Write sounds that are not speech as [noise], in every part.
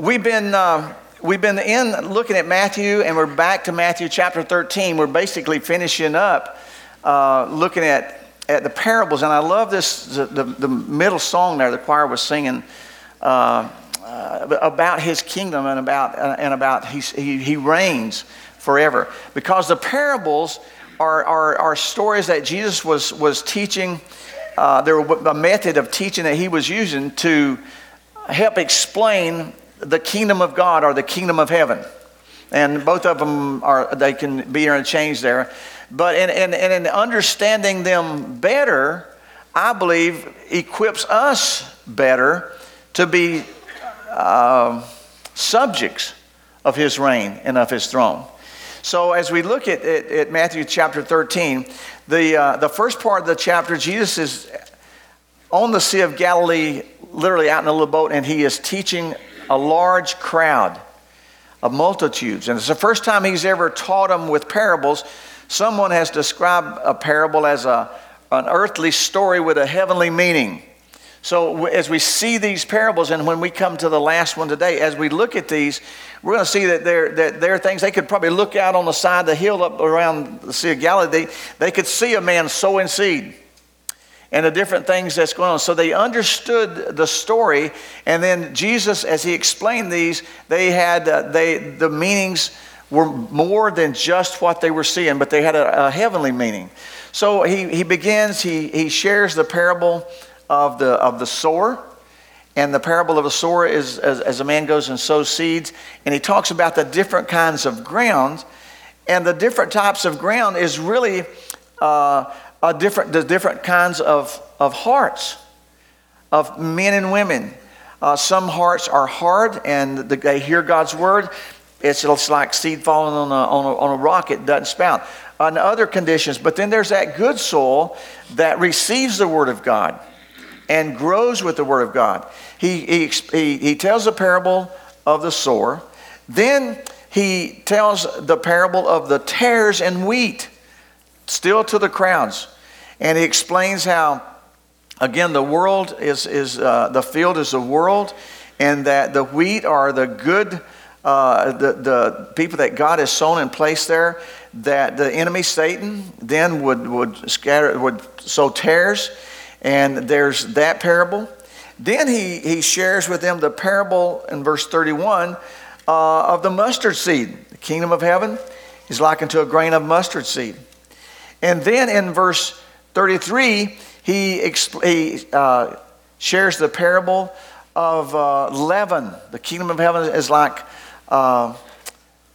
We've been, uh, we've been in looking at Matthew, and we're back to Matthew chapter 13. We're basically finishing up uh, looking at, at the parables. And I love this, the, the, the middle song there the choir was singing uh, uh about his kingdom and about, uh, and about he, he reigns forever. Because the parables are, are, are stories that Jesus was, was teaching, uh, there were a method of teaching that he was using to help explain the kingdom of God or the kingdom of heaven. And both of them are, they can be interchanged there. But in, in, in understanding them better, I believe equips us better to be uh, subjects of his reign and of his throne. So, as we look at, at, at Matthew chapter 13, the, uh, the first part of the chapter, Jesus is on the Sea of Galilee, literally out in a little boat, and he is teaching a large crowd of multitudes. And it's the first time he's ever taught them with parables. Someone has described a parable as a, an earthly story with a heavenly meaning. So, as we see these parables, and when we come to the last one today, as we look at these, we're going to see that there, that there are things they could probably look out on the side of the hill up around the Sea of Galilee. They, they could see a man sowing seed and the different things that's going on. So they understood the story, and then Jesus, as he explained these, they had uh, they the meanings were more than just what they were seeing, but they had a, a heavenly meaning. So he, he begins, he, he shares the parable of the, of the sower. And the parable of the sower is as, as a man goes and sows seeds, and he talks about the different kinds of ground. And the different types of ground is really uh, uh, different, the different kinds of, of hearts of men and women. Uh, some hearts are hard and they hear God's word. It's, it's like seed falling on a, on, a, on a rock, it doesn't sprout. On other conditions, but then there's that good soil that receives the word of God and grows with the word of God. He, he, he, he tells the parable of the sower. Then he tells the parable of the tares and wheat still to the crowds. And he explains how, again, the world is, is uh, the field is the world, and that the wheat are the good, uh, the, the people that God has sown and placed there, that the enemy, Satan, then would, would scatter, would sow tares. And there's that parable. Then he, he shares with them the parable in verse 31 uh, of the mustard seed. The kingdom of heaven is likened to a grain of mustard seed. And then in verse 33, he, he uh, shares the parable of uh, leaven. The kingdom of heaven is like uh,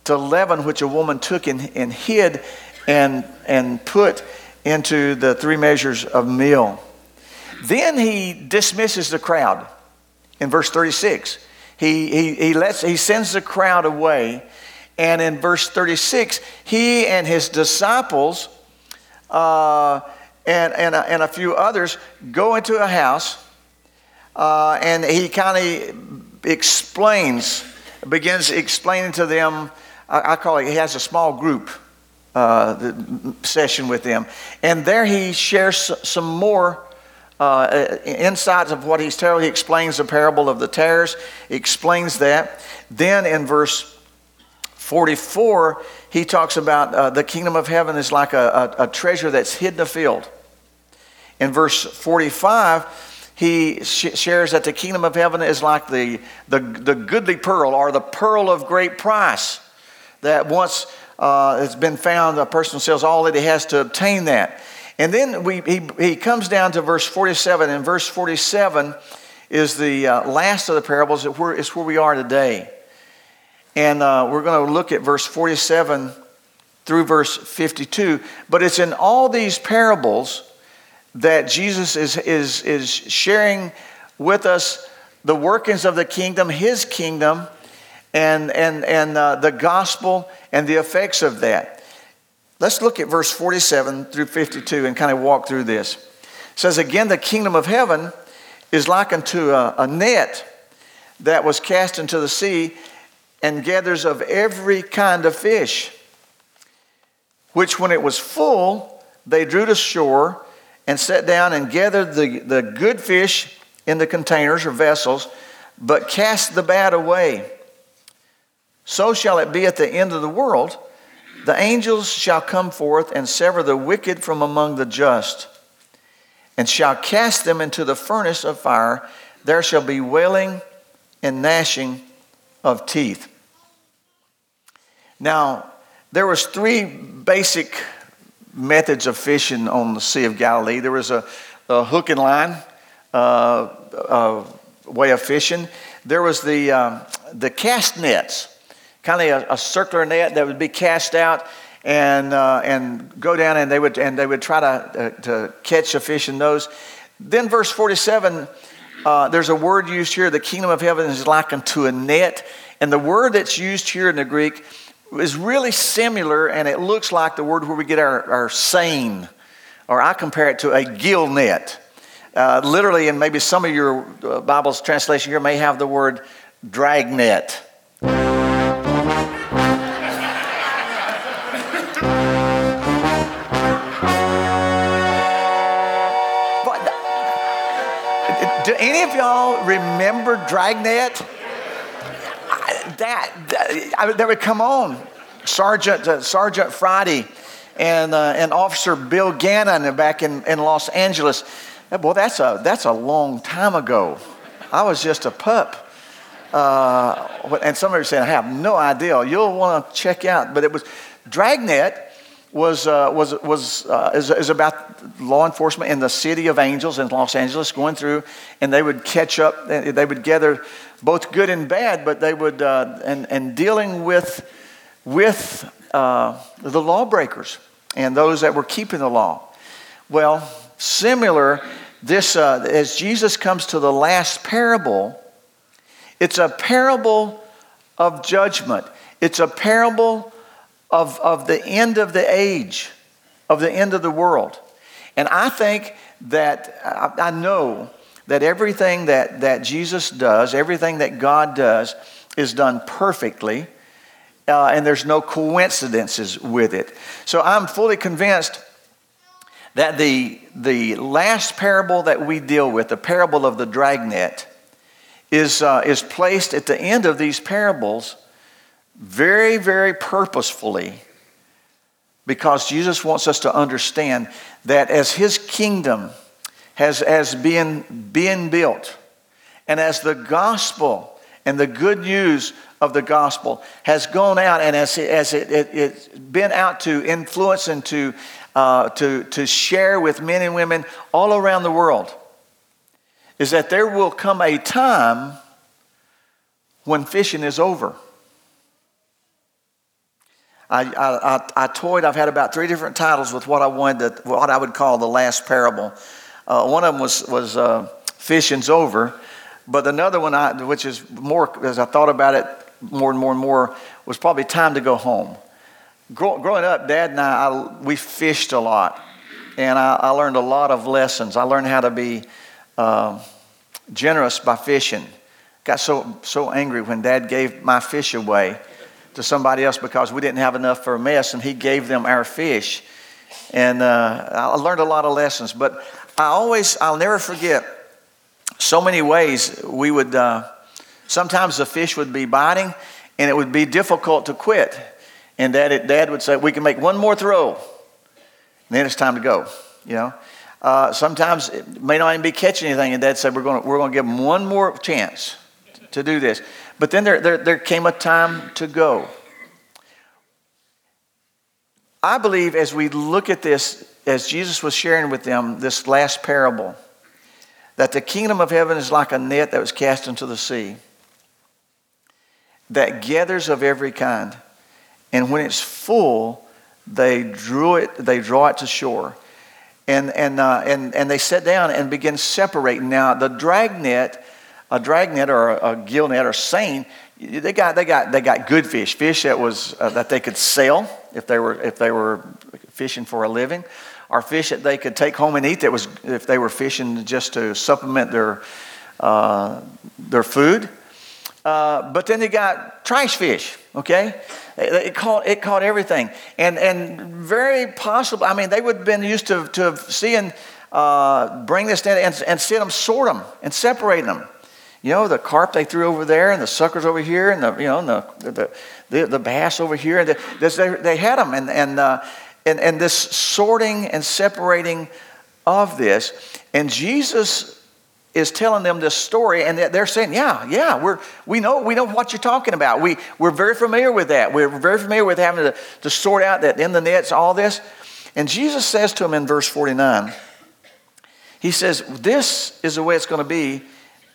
to leaven, which a woman took and, and hid and, and put into the three measures of meal. Then he dismisses the crowd in verse 36. He, he, he, lets, he sends the crowd away. And in verse 36, he and his disciples uh, and, and, a, and a few others go into a house. Uh, and he kind of explains, begins explaining to them. I, I, call it, he has a small group uh, session with them. And there he shares some more uh, insights of what he's telling. He explains the parable of the tares, explains that. Then in verse 44, he talks about uh, the kingdom of heaven is like a, a, a treasure that's hidden in a field. In verse 45, he sh- shares that the kingdom of heaven is like the, the, the goodly pearl or the pearl of great price that once uh, it's been found, a person sells all that he has to obtain that. And then we, he, he comes down to verse 47, and verse 47 is the uh, last of the parables. It's where, it's where we are today. And uh, we're going to look at verse 47 through verse 52. But it's in all these parables that Jesus is, is, is sharing with us the workings of the kingdom, his kingdom, and, and, and uh, the gospel and the effects of that. Let's look at verse 47 through 52 and kind of walk through this. It says, Again, the kingdom of heaven is likened to a, a net that was cast into the sea and gathers of every kind of fish, which when it was full, they drew to shore and sat down and gathered the, the good fish in the containers or vessels, but cast the bad away. so shall it be at the end of the world. The angels shall come forth and sever the wicked from among the just, and shall cast them into the furnace of fire. There shall be wailing and gnashing of teeth. Now, there was three basic methods of fishing on the Sea of Galilee. There was a, a hook and line uh, uh, way of fishing. There was the, um, the cast nets, kind of a, a, circular net that would be cast out and, uh, and go down and they would, and they would try to, uh, to catch a fish in those. Then verse 47, uh, there's a word used here, the kingdom of heaven is likened to a net. And the word that's used here in the Greek is really similar and it looks like the word where we get our, our seine, or I compare it to a gill net. Uh, literally, and maybe some of your uh, Bible's translation here may have the word dragnet. Y'all remember dragnet? that, that, I, that would come on. Sergeant, uh, Sergeant Friday and, uh, and Officer Bill Gannon back in, in Los Angeles. Boy, that's a, that's a long time ago. I was just a pup. Uh, and some of you saying, I have no idea. You'll want to check out. But it was Dragnet was, uh, was, was, uh, is, is about law enforcement in the city of Angels in Los Angeles going through, and they would catch up, they would gather both good and bad, but they would, uh, and, and dealing with, with uh, the lawbreakers and those that were keeping the law. Well, similar, this, uh, as Jesus comes to the last parable, it's a parable of judgment. It's a parable of, of the end of the age, of the end of the world. And I think that, I, I know that everything that, that Jesus does, everything that God does, is done perfectly, uh, and there's no coincidences with it. So I'm fully convinced that the, the last parable that we deal with, the parable of the dragnet, is, uh, is placed at the end of these parables very, very purposefully because Jesus wants us to understand that as his kingdom has, has been being built, and as the gospel and the good news of the gospel has gone out and as, it, as it, it, it's been out to influence and to, uh, to, to share with men and women all around the world, is that there will come a time when fishing is over. I, I, I, toyed, I've had about three different titles with what I wanted to, what I would call the last parable. Uh, one of them was, was uh, Fishing's Over, but another one, I, which is more, as I thought about it more and more and more, was probably Time to Go Home. Grow, growing up, Dad and I, I, we fished a lot, and I, I, learned a lot of lessons. I learned how to be uh, generous by fishing. Got so, so angry when Dad gave my fish away to somebody else because we didn't have enough for a mess, and he gave them our fish. And uh, I learned a lot of lessons, but I always, I'll never forget so many ways we would, uh, sometimes the fish would be biting and it would be difficult to quit. And dad, dad would say, We can make one more throw, and then it's time to go, you know. Uh, sometimes it may not even be catching anything, and dad said, We're going we're to give them one more chance to do this. But then there, there, there came a time to go. I believe as we look at this, as Jesus was sharing with them this last parable, that the kingdom of heaven is like a net that was cast into the sea that gathers of every kind. And when it's full, they drew it, they draw it to shore. And, and, uh, and, and they sit down and begin separating. Now, the dragnet a dragnet or a, a gill net or seine, they got, they got, they got good fish, fish that, was, uh, that they could sell if they, were, if they were fishing for a living, or fish that they could take home and eat that was, if they were fishing just to supplement their, uh, their food. Uh, but then they got trash fish, okay? It, caught, it caught everything. And, and very possible, I mean, they would have been used to, to seeing, uh, bring this in and, and see them sort them and separate them. You know, the carp they threw over there, and the suckers over here, and the you know, the the the, the bass over here. And they, they had them, and and, uh, and and this sorting and separating of this, and Jesus is telling them this story, and they're saying, "Yeah, yeah, we're we know we know what you're talking about. We we're very familiar with that. We're very familiar with having to, to sort out that in the nets, all this." And Jesus says to him in verse 49, He says, "This is the way it's going to be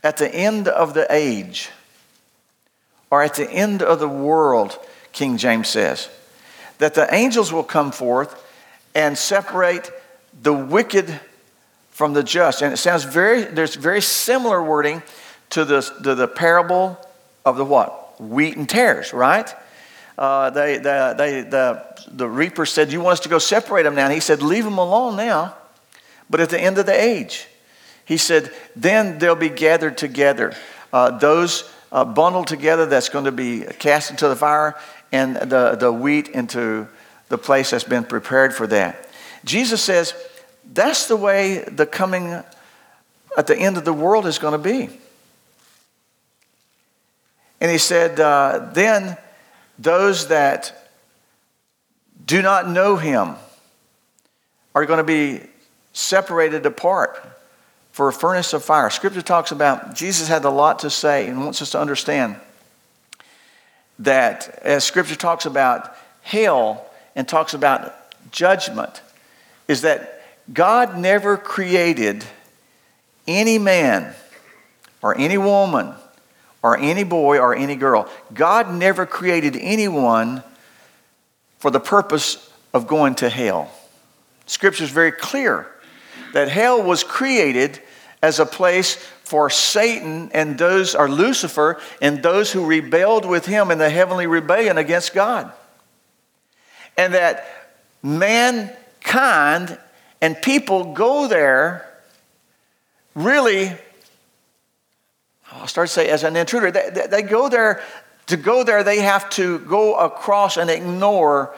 at the end of the age, or at the end of the world." King James says that the angels will come forth and separate the wicked from the just. And it sounds very, there's very similar wording to the, to the parable of the what? Wheat and tares, right? Uh, they, the, they, the, the reaper said, You want us to go separate them now? And he said, Leave them alone now. But at the end of the age, he said, Then they'll be gathered together. Uh, those uh, bundled together that's going to be cast into the fire, and the, the wheat into the place that's been prepared for that. Jesus says, that's the way the coming at the end of the world is going to be. And he said, uh, then those that do not know him are going to be separated apart for a furnace of fire. Scripture talks about Jesus had a lot to say and wants us to understand that as Scripture talks about hell and talks about judgment, is that God never created any man or any woman or any boy or any girl. God never created anyone for the purpose of going to hell. Scripture is very clear that hell was created as a place for Satan and those, or Lucifer, and those who rebelled with him in the heavenly rebellion against God. And that mankind and people go there really, I'll start to say as an intruder, they, they go there, to go there, they have to go across and ignore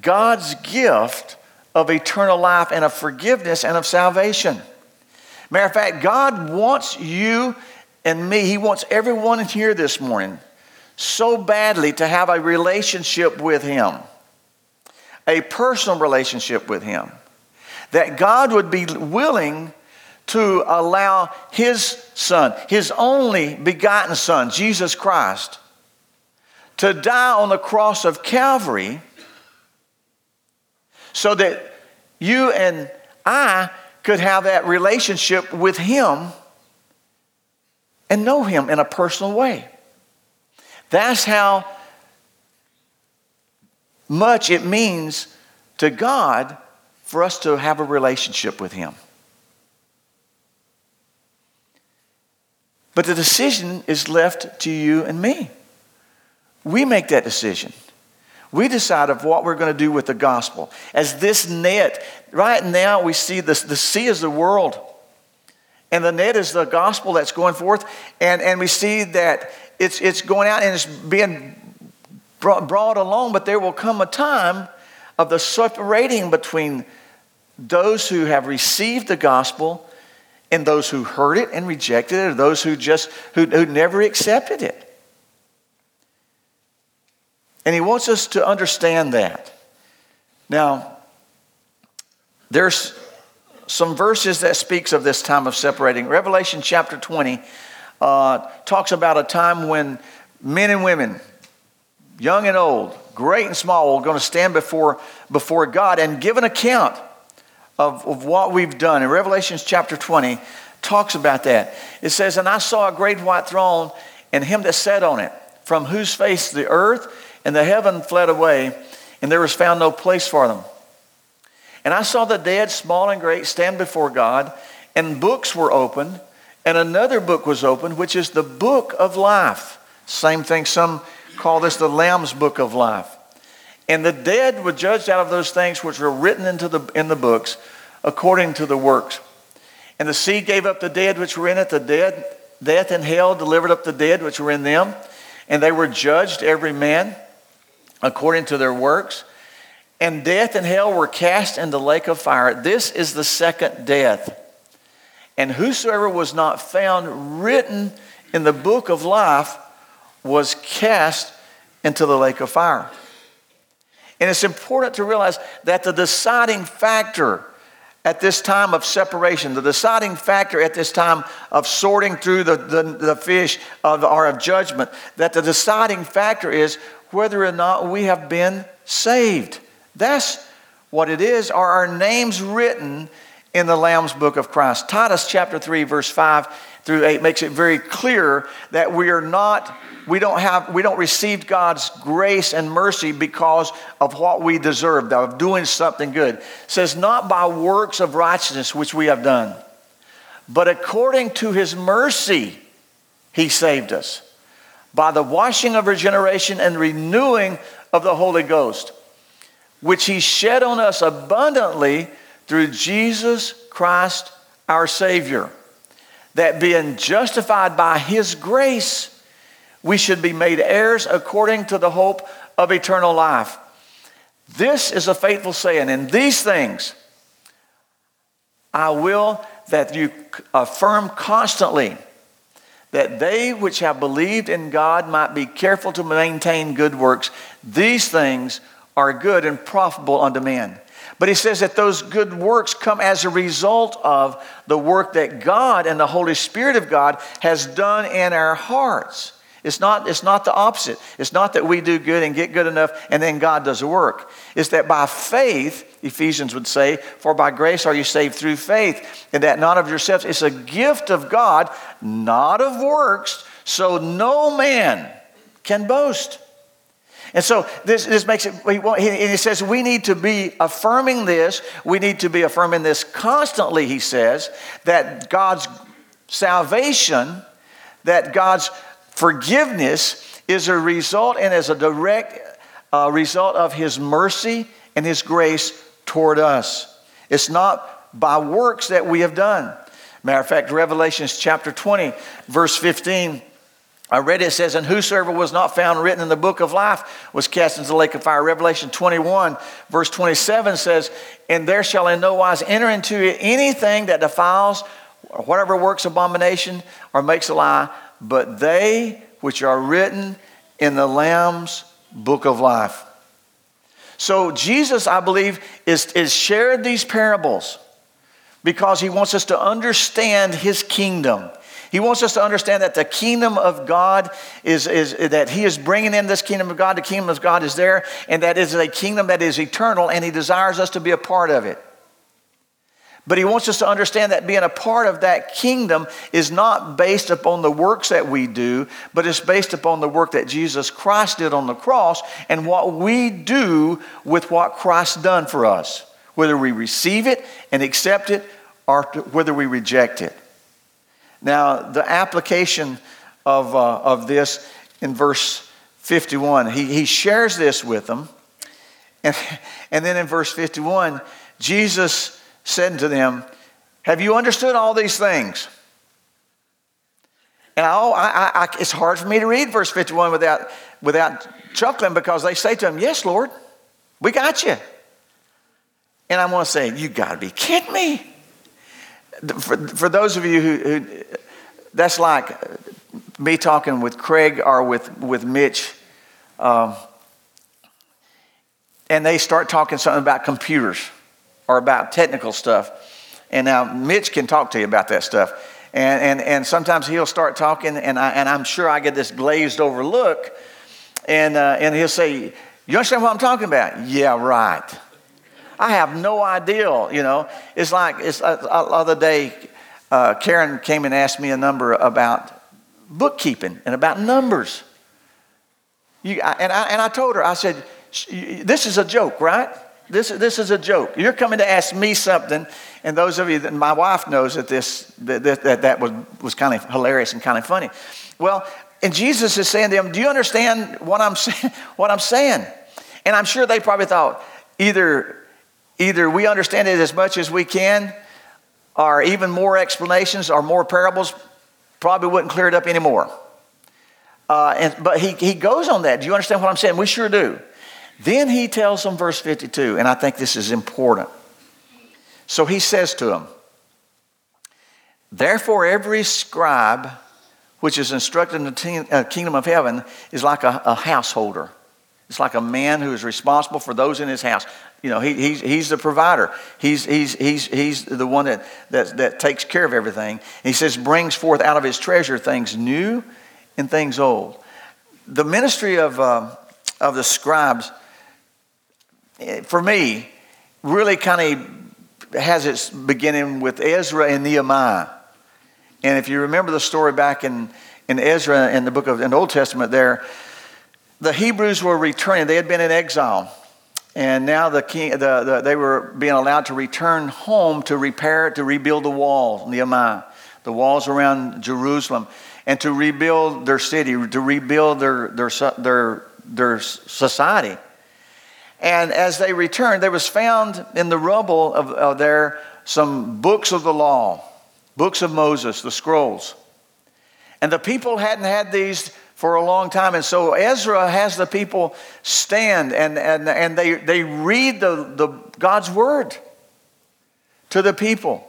God's gift of eternal life and of forgiveness and of salvation. Matter of fact, God wants you and me, He wants everyone here this morning so badly to have a relationship with Him, a personal relationship with Him that God would be willing to allow His Son, His only begotten Son, Jesus Christ, to die on the cross of Calvary so that you and I could have that relationship with Him and know Him in a personal way. That's how much it means to God for us to have a relationship with Him. But the decision is left to you and me. We make that decision. We decide of what we're going to do with the gospel. As this net, right now we see this, the sea is the world. And the net is the gospel that's going forth. And, and we see that it's, it's going out and it's being brought, brought along, but there will come a time of the separating between those who have received the gospel and those who heard it and rejected it, or those who just who, who never accepted it. And he wants us to understand that. Now, there's some verses that speaks of this time of separating. Revelation chapter 20 uh, talks about a time when men and women, young and old, great and small, are going to stand before, before God and give an account of, of what we've done. In Revelations chapter 20, talks about that. It says, And I saw a great white throne and him that sat on it, from whose face the earth and the heaven fled away, and there was found no place for them. And I saw the dead, small and great, stand before God, and books were opened, and another book was opened, which is the book of life. Same thing, some call this the Lamb's book of life. And the dead were judged out of those things which were written into the, in the books according to the works. And the sea gave up the dead which were in it, the dead, death and hell delivered up the dead which were in them. And they were judged, every man, according to their works. And death and hell were cast in the lake of fire. This is the second death. And whosoever was not found written in the book of life was cast into the lake of fire. And it's important to realize that the deciding factor at this time of separation, the deciding factor at this time of sorting through the, the, the fish of, or of judgment, that the deciding factor is whether or not we have been saved. That's what it is. Are our names written in the Lamb's book of Christ? Titus chapter 3, verse 5 through 8 makes it very clear that we are not we don't have we don't receive God's grace and mercy because of what we deserved of doing something good. It says not by works of righteousness which we have done, but according to his mercy he saved us by the washing of regeneration and renewing of the Holy Ghost, which he shed on us abundantly through Jesus Christ our Savior, that being justified by his grace we should be made heirs according to the hope of eternal life. This is a faithful saying, and these things I will that you affirm constantly, that they which have believed in God might be careful to maintain good works. These things are good and profitable unto men. But he says that those good works come as a result of the work that God and the Holy Spirit of God has done in our hearts. It's not, it's not the opposite. It's not that we do good and get good enough and then God does the work. It's that by faith, Ephesians would say, for by grace are you saved through faith, and that not of yourselves. It's a gift of God, not of works, so no man can boast. And so this, this makes it, he says we need to be affirming this. We need to be affirming this constantly, he says, that God's salvation, that God's Forgiveness is a result and is a direct uh, result of His mercy and His grace toward us. It's not by works that we have done. Matter of fact, Revelations chapter 20, verse 15. I read it, says, And whosoever was not found written in the book of life was cast into the lake of fire. Revelation 21, verse 27 says, And there shall in no wise enter into it anything that defiles or whatever works abomination or makes a lie, but they which are written in the Lamb's book of life. So Jesus, I believe, is, is shared these parables because he wants us to understand his kingdom. He wants us to understand that the kingdom of God is, is that He is bringing in this kingdom of God. The kingdom of God is there, and that is a kingdom that is eternal, and He desires us to be a part of it. But he wants us to understand that being a part of that kingdom is not based upon the works that we do, but it's based upon the work that Jesus Christ did on the cross and what we do with what Christ done for us, whether we receive it and accept it or whether we reject it. Now, the application of, uh, of this in verse 51, he, he shares this with them. And, and then in verse 51, Jesus said to them, Have you understood all these things? And I, I, I, it's hard for me to read verse 51 without, without chuckling because they say to him, Yes, Lord, we got you. And I want to say, You got to be kidding me. For, for those of you who, who, that's like me talking with Craig or with, with Mitch, um, and they start talking something about computers or about technical stuff. And now Mitch can talk to you about that stuff. And, and, and sometimes he'll start talking, and, I, and I'm sure I get this glazed over look. And, uh, and he'll say, You understand what I'm talking about? Yeah, right. I have no idea, you know. It's like it's, uh, the other day, uh, Karen came and asked me a number about bookkeeping and about numbers. You, and, I, and I told her, I said, This is a joke, right? This, this is a joke. You're coming to ask me something, and those of you that my wife knows that this that, that, that was, was kind of hilarious and kind of funny. Well, and Jesus is saying to them, Do you understand what I'm [laughs] saying? What I'm saying? And I'm sure they probably thought either, either we understand it as much as we can, or even more explanations or more parables probably wouldn't clear it up anymore. Uh, and, but he, he goes on that. Do you understand what I'm saying? We sure do. Then he tells them, verse 52, and I think this is important. So he says to them, Therefore, every scribe which is instructed in the uh, kingdom of heaven, is like a, a householder. It's like a man who is responsible for those in his house. You know, he, he's, he's the provider. He's, he's, he's, he's the one that, that, that takes care of everything. He says, brings forth out of his treasure things new and things old. The ministry of, uh, of the scribes, for me, really kind of has its beginning with Ezra and Nehemiah. And if you remember the story back in, in Ezra in the book of in the Old Testament there, the Hebrews were returning. They had been in exile. And now the king, the, the, they were being allowed to return home to repair, to rebuild the walls, Nehemiah, the walls around Jerusalem, and to rebuild their city, to rebuild their, their, their, their society. And as they returned, there was found in the rubble of, of there some books of the law, books of Moses, the scrolls. And the people hadn't had these for a long time. And so Ezra has the people stand and, and, and they, they read the, the God's word to the people.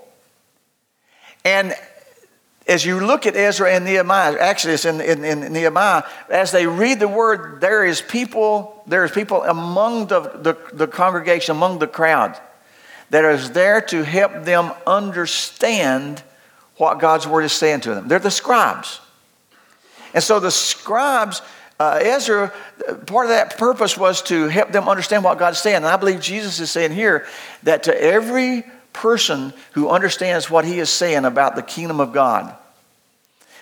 And as you look at Ezra and Nehemiah, actually it's in, in, in, Nehemiah, as they read the word, there is people, there is people among the, the, the congregation, among the crowd, that is there to help them understand what God's word is saying to them. They're the scribes. And so the scribes, uh, Ezra, part of that purpose was to help them understand what God's saying. And I believe Jesus is saying here that to every person who understands what he is saying about the kingdom of God,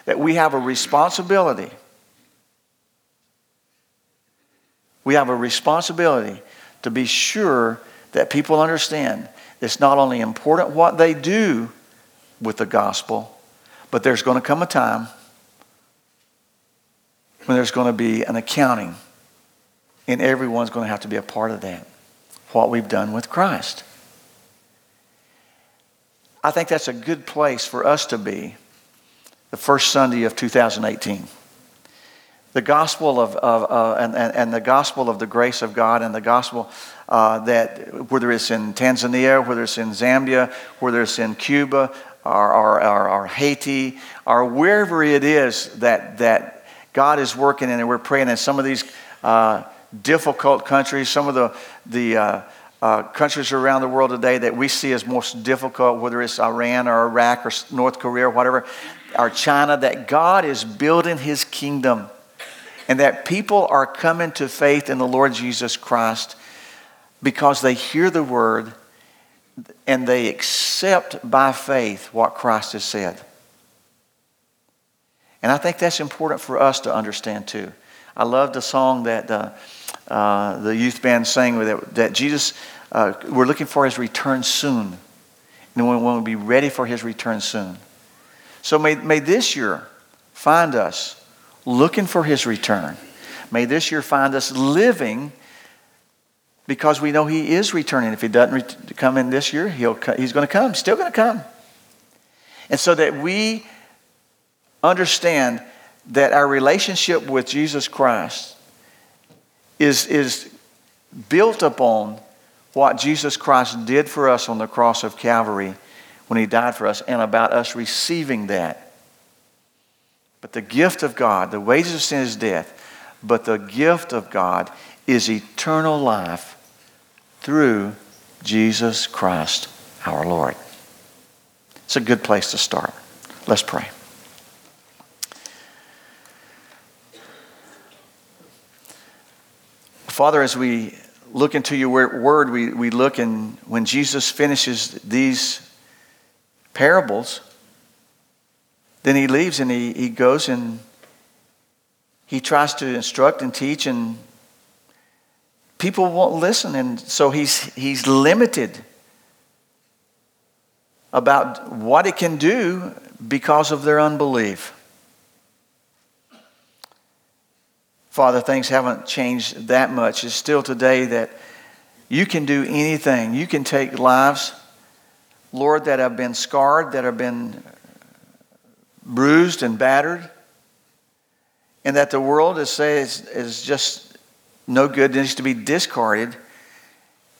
that we have a responsibility. We have a responsibility to be sure that people understand it's not only important what they do with the gospel, but there's going to come a time when there's going to be an accounting, and everyone's going to have to be a part of that. What we've done with Christ. I think that's a good place for us to be the first Sunday of 2018. The gospel of, of uh, and, and, and, the gospel of the grace of God and the gospel uh, that whether it's in Tanzania, whether it's in Zambia, whether it's in Cuba, or, or, or, or Haiti, or wherever it is that, that God is working and we're praying in some of these uh, difficult countries, some of the, the uh, countries around the world today that we see as most difficult, whether it's Iran or Iraq or North Korea or whatever, or China, that God is building his kingdom and that people are coming to faith in the Lord Jesus Christ because they hear the word and they accept by faith what Christ has said. And I think that's important for us to understand too. I love the song that uh, uh, the youth band sang that, that Jesus, uh, we're looking for his return soon. And we want to be ready for his return soon. So may, may this year find us looking for his return. May this year find us living because we know he is returning. If he doesn't come in this year, he'll, he's going to come, still going to come. And so that we understand that our relationship with Jesus Christ is, is built upon what Jesus Christ did for us on the cross of Calvary when he died for us and about us receiving that. But the gift of God, the wages of sin is death, but the gift of God is eternal life through Jesus Christ our Lord. It's a good place to start. Let's pray. Father, as we look into your word, we, we look and when Jesus finishes these parables, then he leaves and he, he goes and he tries to instruct and teach, and people won't listen. And so he's, he's limited about what it can do because of their unbelief. Father, things haven't changed that much. It's still today that you can do anything. You can take lives, Lord, that have been scarred, that have been bruised and battered, and that the world is, says is just no good, needs to be discarded.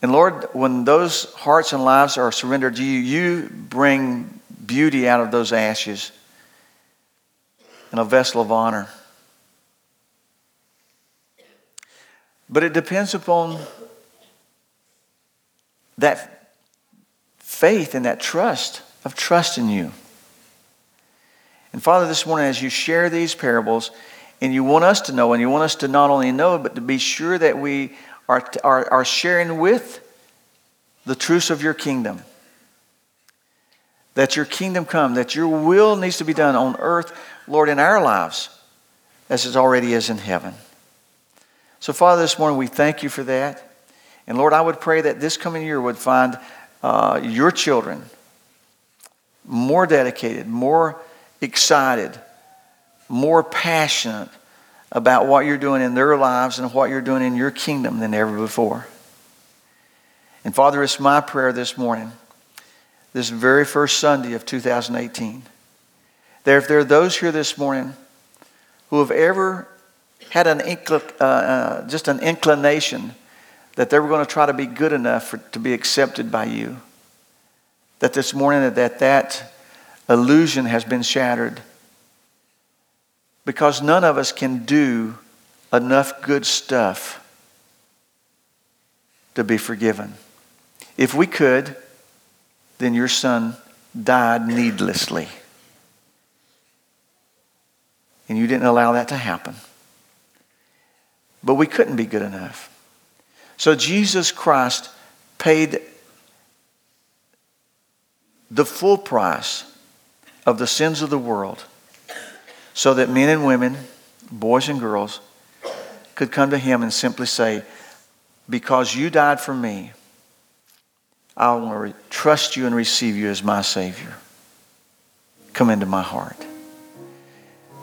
And Lord, when those hearts and lives are surrendered to you, you bring beauty out of those ashes. and a vessel of honor. But it depends upon that faith and that trust of trusting you. And Father, this morning, as you share these parables, and you want us to know, and you want us to not only know, but to be sure that we are, are, are sharing with the truths of your kingdom. That your kingdom come, that your will needs to be done on earth, Lord, in our lives, as it already is in heaven. So, Father, this morning we thank you for that. And Lord, I would pray that this coming year would find uh, your children more dedicated, more excited, more passionate about what you're doing in their lives and what you're doing in your kingdom than ever before. And Father, it's my prayer this morning, this very first Sunday of 2018, that if there are those here this morning who have ever had an incl- uh, uh, just an inclination that they were going to try to be good enough for, to be accepted by you, that this morning that that illusion has been shattered because none of us can do enough good stuff to be forgiven. If we could, then your son died needlessly. And you didn't allow that to happen. But we couldn't be good enough. So Jesus Christ paid the full price of the sins of the world so that men and women, boys and girls, could come to him and simply say, Because you died for me, I want to trust you and receive you as my Savior. Come into my heart.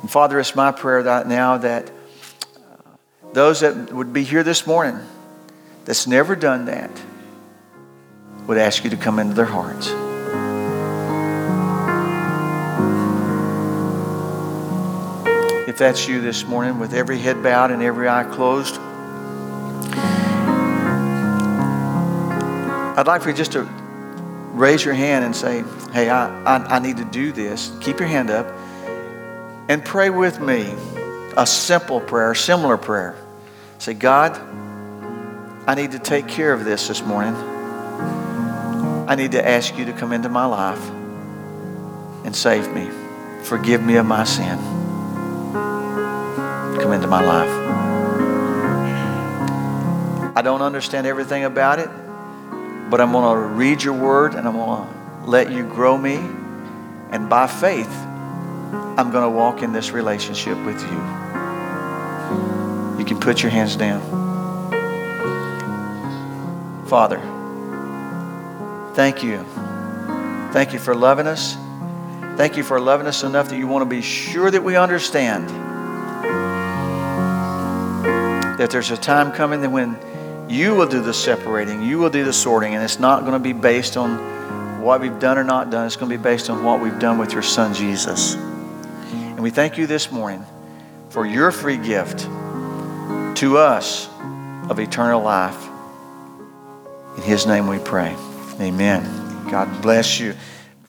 And Father, it's my prayer that now that those that would be here this morning that's never done that would ask you to come into their hearts. If that's you this morning, with every head bowed and every eye closed, I'd like for you just to raise your hand and say, Hey, I, I, I need to do this. Keep your hand up and pray with me a simple prayer, similar prayer. Say, God, I need to take care of this this morning. I need to ask you to come into my life and save me. Forgive me of my sin. Come into my life. I don't understand everything about it. But I'm going to read your word and I'm going to let you grow me. And by faith, I'm going to walk in this relationship with you. Put your hands down. Father, thank you. Thank you for loving us. Thank you for loving us enough that you want to be sure that we understand that there's a time coming that when you will do the separating, you will do the sorting, and it's not going to be based on what we've done or not done. It's going to be based on what we've done with your son, Jesus. And we thank you this morning for your free gift to us of eternal life. In his name we pray. Amen. God bless you.